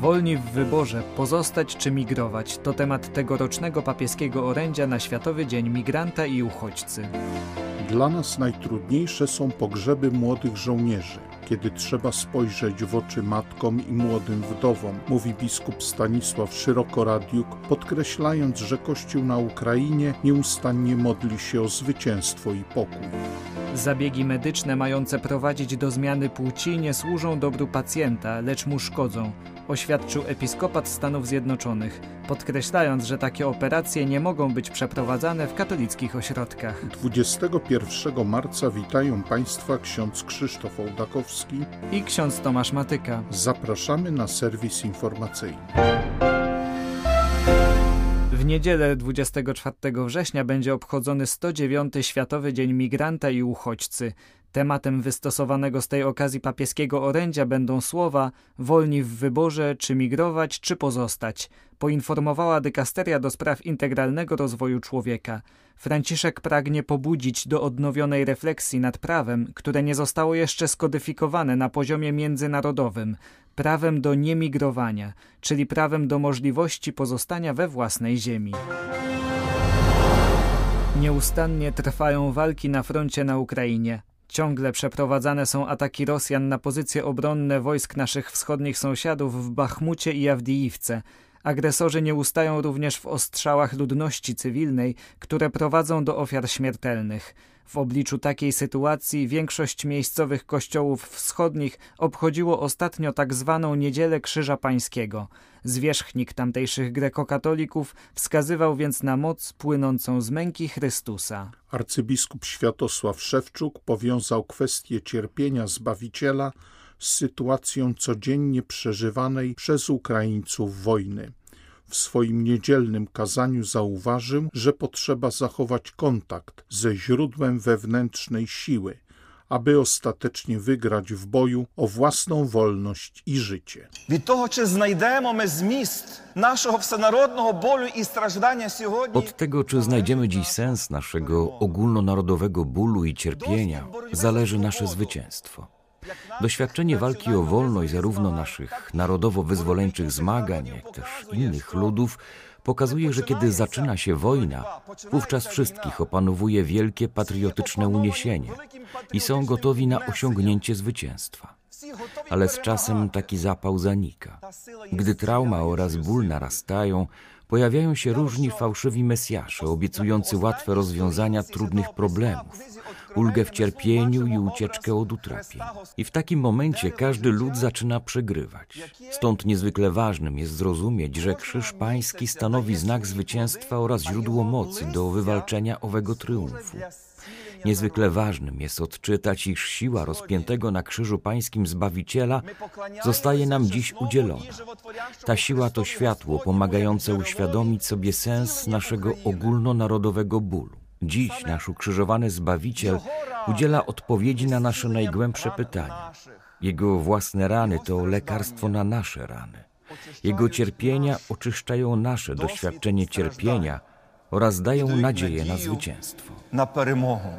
Wolni w wyborze pozostać czy migrować to temat tegorocznego papieskiego orędzia na Światowy Dzień Migranta i Uchodźcy. Dla nas najtrudniejsze są pogrzeby młodych żołnierzy, kiedy trzeba spojrzeć w oczy matkom i młodym wdowom, mówi biskup Stanisław Szerokoradiuk, podkreślając, że Kościół na Ukrainie nieustannie modli się o zwycięstwo i pokój. Zabiegi medyczne mające prowadzić do zmiany płci nie służą dobru pacjenta, lecz mu szkodzą, oświadczył episkopat Stanów Zjednoczonych, podkreślając, że takie operacje nie mogą być przeprowadzane w katolickich ośrodkach. 21 marca witają Państwa ksiądz Krzysztof Ołdakowski i ksiądz Tomasz Matyka. Zapraszamy na serwis informacyjny. W niedzielę 24 września będzie obchodzony 109 Światowy Dzień Migranta i Uchodźcy. Tematem wystosowanego z tej okazji papieskiego orędzia będą słowa wolni w wyborze, czy migrować, czy pozostać, poinformowała dykasteria do spraw integralnego rozwoju człowieka. Franciszek pragnie pobudzić do odnowionej refleksji nad prawem, które nie zostało jeszcze skodyfikowane na poziomie międzynarodowym, prawem do niemigrowania, czyli prawem do możliwości pozostania we własnej ziemi. Nieustannie trwają walki na froncie na Ukrainie. Ciągle przeprowadzane są ataki Rosjan na pozycje obronne wojsk naszych wschodnich sąsiadów w Bachmucie i Awdijiwce. Agresorzy nie ustają również w ostrzałach ludności cywilnej, które prowadzą do ofiar śmiertelnych. W obliczu takiej sytuacji większość miejscowych kościołów wschodnich obchodziło ostatnio tak zwaną Niedzielę Krzyża Pańskiego. Zwierzchnik tamtejszych grekokatolików wskazywał więc na moc płynącą z męki Chrystusa. Arcybiskup Światosław Szewczuk powiązał kwestię cierpienia Zbawiciela z sytuacją codziennie przeżywanej przez Ukraińców wojny. W swoim niedzielnym kazaniu zauważył, że potrzeba zachować kontakt ze źródłem wewnętrznej siły, aby ostatecznie wygrać w boju o własną wolność i życie. Від того, чи знайдемо ми зміст нашого всенародного болю і страждання сьогодні, Od tego, czy znajdziemy dziś sens naszego ogólnonarodowego bólu i cierpienia, zależy nasze zwycięstwo. Doświadczenie walki o wolność zarówno naszych narodowo-wyzwoleńczych zmagań, jak też innych ludów pokazuje, że kiedy zaczyna się wojna, wówczas wszystkich opanowuje wielkie patriotyczne uniesienie i są gotowi na osiągnięcie zwycięstwa. Ale z czasem taki zapał zanika. Gdy trauma oraz ból narastają, pojawiają się różni fałszywi mesjasze, obiecujący łatwe rozwiązania trudnych problemów, ulgę w cierpieniu i ucieczkę od utrapień. I w takim momencie każdy lud zaczyna przegrywać. Stąd niezwykle ważnym jest zrozumieć, że Krzyż Pański stanowi znak zwycięstwa oraz źródło mocy do wywalczenia owego triumfu. Niezwykle ważnym jest odczytać, iż siła rozpiętego na krzyżu pańskim Zbawiciela zostaje nam dziś udzielona. Ta siła to światło pomagające uświadomić sobie sens naszego ogólnonarodowego bólu. Dziś nasz ukrzyżowany Zbawiciel udziela odpowiedzi na nasze najgłębsze pytania. Jego własne rany to lekarstwo na nasze rany. Jego cierpienia oczyszczają nasze doświadczenie cierpienia oraz dają nadzieję na zwycięstwo. на перемогу.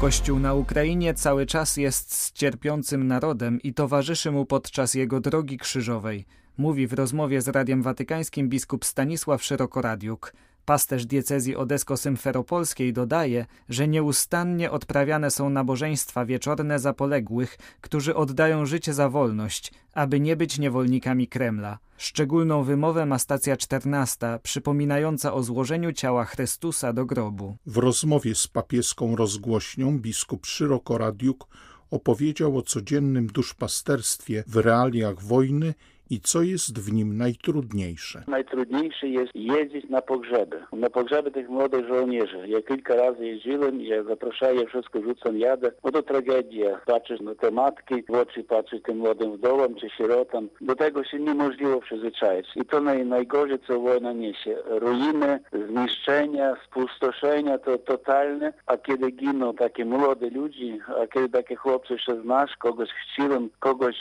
Kościół na Ukrainie cały czas jest z cierpiącym narodem i towarzyszy mu podczas jego drogi krzyżowej, mówi w rozmowie z Radiem Watykańskim biskup Stanisław Szerokoradiuk. Pasterz diecezji odesko-symferopolskiej dodaje, że nieustannie odprawiane są nabożeństwa wieczorne za poległych, którzy oddają życie za wolność, aby nie być niewolnikami Kremla. Szczególną wymowę ma stacja 14, przypominająca o złożeniu ciała Chrystusa do grobu. W rozmowie z papieską rozgłośnią biskup Szerokoradiuk opowiedział o codziennym duszpasterstwie w realiach wojny i co jest w nim najtrudniejsze. Najtrudniejsze jest jeździć na pogrzeby. Na pogrzeby tych młodych żołnierzy. Ja kilka razy jeździłem, ja zapraszaję, wszystko rzucam, jadę. Bo to tragedia. Patrzysz na te matki, w oczy patrzysz tym młodym wdowom czy sierotom. Do tego się niemożliwe przyzwyczaić. I to naj, najgorzej, co wojna niesie. Ruiny, zniszczenia, spustoszenia to totalne. A kiedy giną takie młode ludzi, a kiedy takie chłopcy jeszcze znasz, kogoś chciłem, kogoś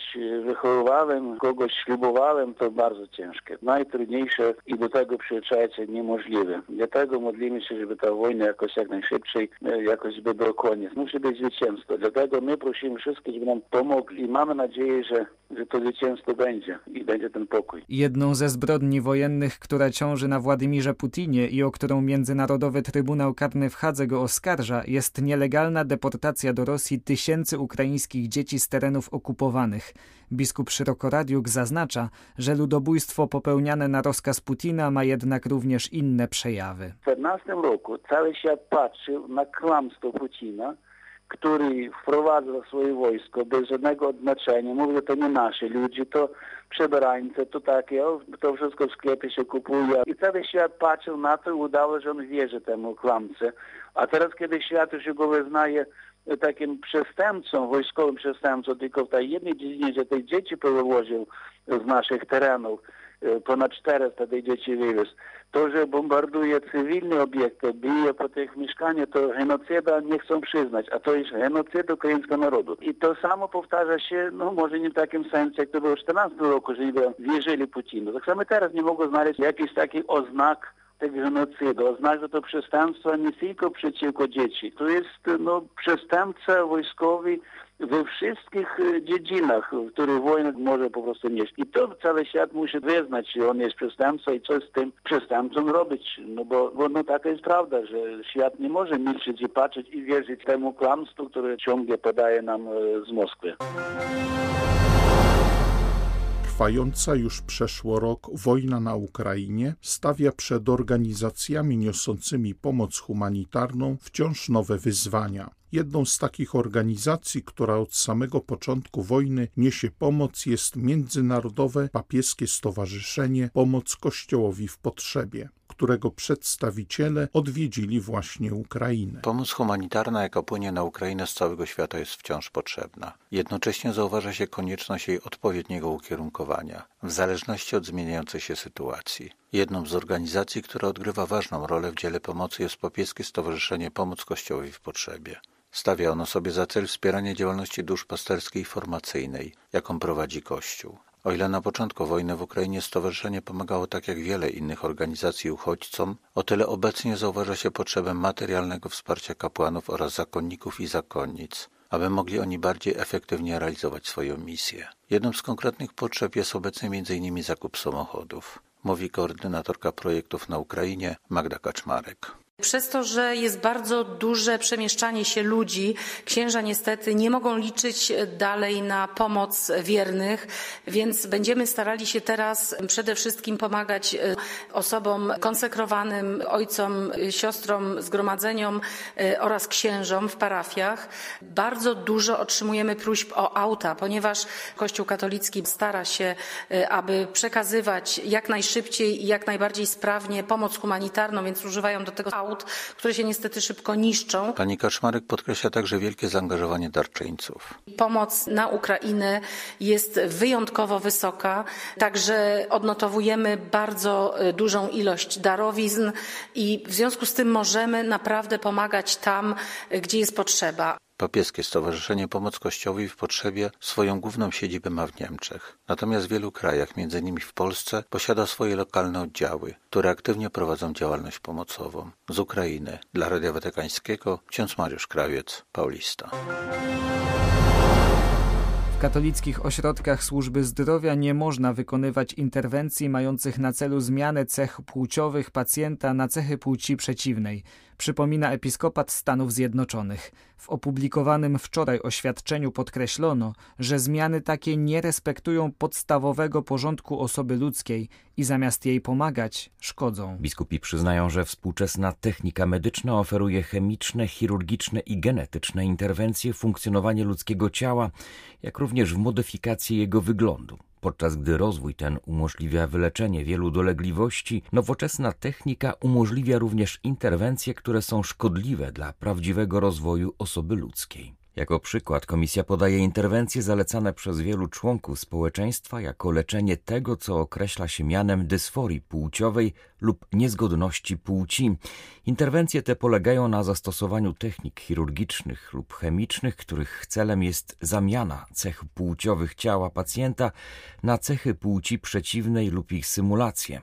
wychowywałem, kogoś ślubowałem, próbowałem, to bardzo ciężkie. Najtrudniejsze i do tego przyzwyczaić niemożliwe. Dlatego modlimy się, żeby ta wojna jakoś jak najszybciej, e, jakoś by był koniec. Musi być zwycięstwo. Dlatego my prosimy wszystkich, żeby nam pomogli i mamy nadzieję, że, że to zwycięstwo będzie i będzie ten pokój. Jedną ze zbrodni wojennych, która ciąży na Władimirze Putinie i o którą Międzynarodowy Trybunał Karny w Hadze go oskarża, jest nielegalna deportacja do Rosji tysięcy ukraińskich dzieci z terenów okupowanych. Biskup Szerokoradiuk zaznacza, że ludobójstwo popełniane na rozkaz Putina ma jednak również inne przejawy. W 2014 roku cały świat patrzył na kłamstwo Putina, który wprowadzał swoje wojsko bez żadnego odznaczenia. Mówił, że to nie nasi ludzie, to przebierańce, to takie, to wszystko w sklepie się kupuje. I cały świat patrzył na to i udało, że on wierzy temu kłamce. A teraz, kiedy świat już go wyznaje takim przestępcą, wojskowym przestępcą, tylko w tej jednej dziedzinie, że te dzieci powywoził z naszych terenów, e, ponad 400 tych dzieci wywiózł. To, że bombarduje cywilne obiekty, bije po tych mieszkaniach, to genocyda nie chcą przyznać, a to jest genocyda ukraińskiego narodu. I to samo powtarza się, no może nie w takim sensie, jak to było w 14 roku, że nie wierzyli Putinu. Tak samo teraz nie mogą znaleźć jakichś takich oznak tego genocydu. Oznacza to przestępstwo nie tylko przeciwko dzieci. To jest no, przestępca wojskowy we wszystkich e, dziedzinach, w których wojna może po prostu nieść. I to cały świat musi wyznać, czy on jest przestępcą i co z tym przestępcą robić. No bo, bo no taka jest prawda, że świat nie może milczeć i patrzeć i wierzyć temu kłamstwu, które ciągle podaje nam e, z Moskwy. Trwająca już przeszło rok wojna na Ukrainie stawia przed organizacjami niosącymi pomoc humanitarną wciąż nowe wyzwania. Jedną z takich organizacji, która od samego początku wojny niesie pomoc, jest Międzynarodowe Papieskie Stowarzyszenie Pomoc Kościołowi w Potrzebie którego przedstawiciele odwiedzili właśnie Ukrainę. Pomoc humanitarna, jaka płynie na Ukrainę z całego świata, jest wciąż potrzebna. Jednocześnie zauważa się konieczność jej odpowiedniego ukierunkowania, w zależności od zmieniającej się sytuacji. Jedną z organizacji, która odgrywa ważną rolę w dziele pomocy jest Papieskie Stowarzyszenie Pomoc Kościołowi w Potrzebie. Stawia ono sobie za cel wspieranie działalności duszpasterskiej i formacyjnej, jaką prowadzi Kościół. O ile na początku wojny w Ukrainie stowarzyszenie pomagało tak jak wiele innych organizacji uchodźcom, o tyle obecnie zauważa się potrzebę materialnego wsparcia kapłanów oraz zakonników i zakonnic, aby mogli oni bardziej efektywnie realizować swoją misję. Jedną z konkretnych potrzeb jest obecnie m.in. zakup samochodów, mówi koordynatorka projektów na Ukrainie Magda Kaczmarek. Przez to, że jest bardzo duże przemieszczanie się ludzi, księża niestety nie mogą liczyć dalej na pomoc wiernych, więc będziemy starali się teraz przede wszystkim pomagać e, osobom konsekrowanym, ojcom, siostrom, zgromadzeniom e, oraz księżom w parafiach. Bardzo dużo otrzymujemy próśb o auta, ponieważ Kościół katolicki stara się, e, aby przekazywać jak najszybciej i jak najbardziej sprawnie pomoc humanitarną, więc używają do tego aut aut, które się niestety szybko niszczą. Pani Kaczmarek podkreśla także wielkie zaangażowanie darczyńców. Pomoc na Ukrainę jest wyjątkowo wysoka, także odnotowujemy bardzo e, dużą ilość darowizn i w związku z tym możemy naprawdę pomagać tam, e, gdzie jest potrzeba. Papieskie Stowarzyszenie Pomoc Kościołowi w Potrzebie swoją główną siedzibę ma w Niemczech. Natomiast w wielu krajach, między innymi w Polsce, posiada swoje lokalne oddziały, które aktywnie prowadzą działalność pomocową. Z Ukrainy dla Radia Watykańskiego ksiądz Mariusz Krawiec, Paulista. W katolickich ośrodkach służby zdrowia nie można wykonywać interwencji mających na celu zmianę cech płciowych pacjenta na cechy płci przeciwnej przypomina episkopat Stanów Zjednoczonych. W opublikowanym wczoraj oświadczeniu podkreślono, że zmiany takie nie respektują podstawowego porządku osoby ludzkiej i zamiast jej pomagać, szkodzą. Biskupi przyznają, że współczesna technika medyczna oferuje chemiczne, chirurgiczne i genetyczne interwencje w funkcjonowanie ludzkiego ciała, jak również w modyfikację jego wyglądu. Podczas gdy rozwój ten umożliwia wyleczenie wielu dolegliwości, nowoczesna technika umożliwia również interwencje, które są szkodliwe dla prawdziwego rozwoju osoby ludzkiej. Jako przykład komisja podaje interwencje zalecane przez wielu członków społeczeństwa jako leczenie tego, co określa się mianem dysforii płciowej lub niezgodności płci. Interwencje te polegają na zastosowaniu technik chirurgicznych lub chemicznych, których celem jest zamiana cech płciowych ciała pacjenta na cechy płci przeciwnej lub ich symulację.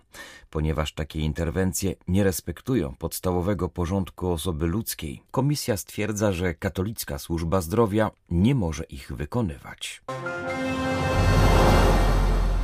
Ponieważ takie interwencje nie respektują podstawowego porządku osoby ludzkiej, komisja stwierdza, że katolicka służba zdrowia nie może ich wykonywać.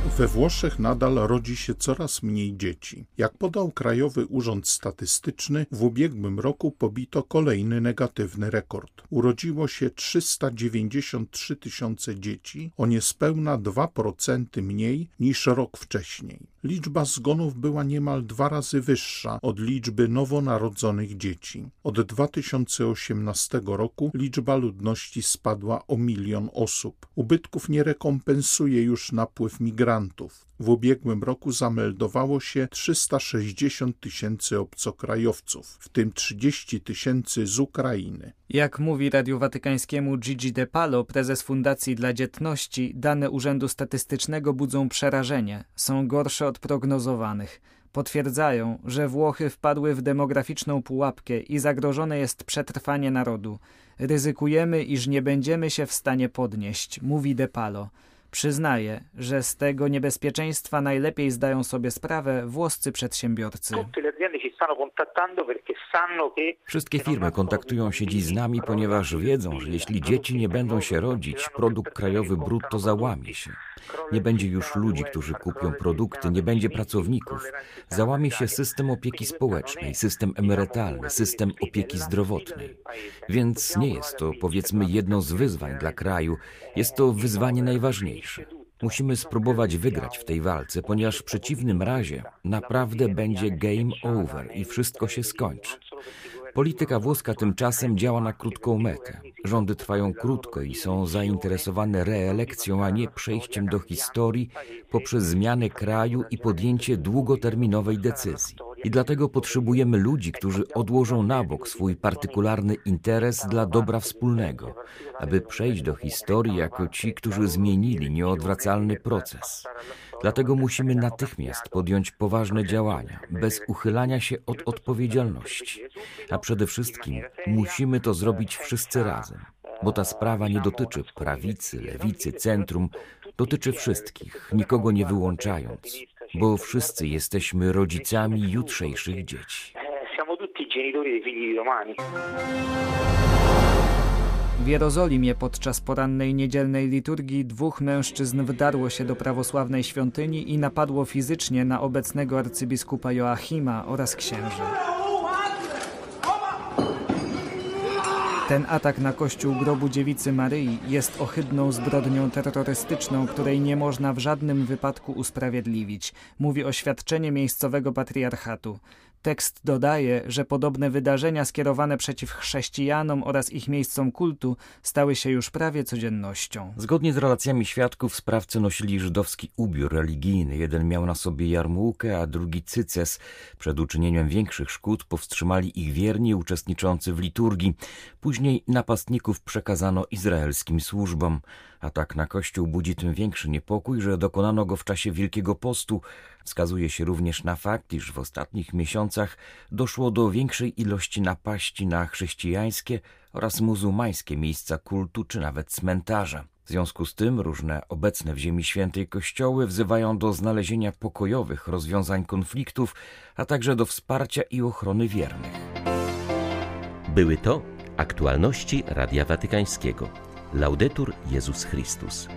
We Włoszech nadal rodzi się coraz mniej dzieci. Jak podał Krajowy Urząd Statystyczny, w ubiegłym roku pobito kolejny negatywny rekord. Urodziło się 393 tysiące dzieci, o niespełna 2% mniej niż rok wcześniej. Liczba zgonów była niemal dwa razy wyższa od liczby nowonarodzonych dzieci. Od 2018 roku liczba ludności spadła o milion osób. Ubytków nie rekompensuje już napływ migrantów. W ubiegłym roku zameldowało się 360 tysięcy obcokrajowców, w tym 30 tysięcy z Ukrainy. Jak mówi Radiu Watykańskiemu Gigi De Palo, prezes Fundacji dla Dzietności, dane Urzędu Statystycznego budzą przerażenie. Są gorsze od prognozowanych. Potwierdzają, że Włochy wpadły w demograficzną pułapkę i zagrożone jest przetrwanie narodu. Ryzykujemy, iż nie będziemy się w stanie podnieść, mówi De Palo. Przyznaje, że z tego niebezpieczeństwa najlepiej zdają sobie sprawę włoscy przedsiębiorcy. Wszystkie firmy kontaktują się dziś z nami, ponieważ wiedzą, że jeśli dzieci nie będą się rodzić, produkt krajowy brutto załamie się. Nie będzie już ludzi, którzy kupią produkty, nie będzie pracowników. Załamie się system opieki społecznej, system emerytalny, system opieki zdrowotnej. Więc nie jest to, powiedzmy, jedno z wyzwań dla kraju, jest to wyzwanie najważniejsze. Musimy spróbować wygrać w tej walce, ponieważ w przeciwnym razie naprawdę będzie game over i wszystko się skończy. Polityka włoska tymczasem działa na krótką metę. Rządy trwają krótko i są zainteresowane reelekcją, a nie przejściem do historii poprzez zmianę kraju i podjęcie długoterminowej decyzji. I dlatego potrzebujemy ludzi, którzy odłożą na bok swój partykularny interes dla dobra wspólnego, aby przejść do historii jako ci, którzy zmienili nieodwracalny proces. Dlatego musimy natychmiast podjąć poważne działania, bez uchylania się od odpowiedzialności. A przede wszystkim musimy to zrobić wszyscy razem, bo ta sprawa nie dotyczy prawicy, lewicy, centrum, dotyczy wszystkich, nikogo nie wyłączając, bo wszyscy jesteśmy rodzicami jutrzejszych dzieci. W Jerozolimie podczas porannej niedzielnej liturgii dwóch mężczyzn wdarło się do prawosławnej świątyni i napadło fizycznie na obecnego arcybiskupa Joachima oraz księży. Ten atak na kościół grobu dziewicy Maryi jest ohydną zbrodnią terrorystyczną, której nie można w żadnym wypadku usprawiedliwić, mówi oświadczenie miejscowego patriarchatu. Tekst dodaje, że podobne wydarzenia skierowane przeciw chrześcijanom oraz ich miejscom kultu stały się już prawie codziennością. Zgodnie z relacjami świadków sprawcy nosili żydowski ubiór religijny. Jeden miał na sobie jarmułkę, a drugi cyces. Przed uczynieniem większych szkód powstrzymali ich wierni uczestniczący w liturgii. Później napastników przekazano izraelskim służbom. Atak na kościół budzi tym większy niepokój, że dokonano go w czasie Wielkiego Postu. Wskazuje się również na fakt, iż w ostatnich miesiącach doszło do większej ilości napaści na chrześcijańskie oraz muzułmańskie miejsca kultu czy nawet cmentarze. W związku z tym różne obecne w Ziemi Świętej kościoły wzywają do znalezienia pokojowych rozwiązań konfliktów, a także do wsparcia i ochrony wiernych. Były to aktualności Radia Watykańskiego. Laudetur Jezus Chrystus.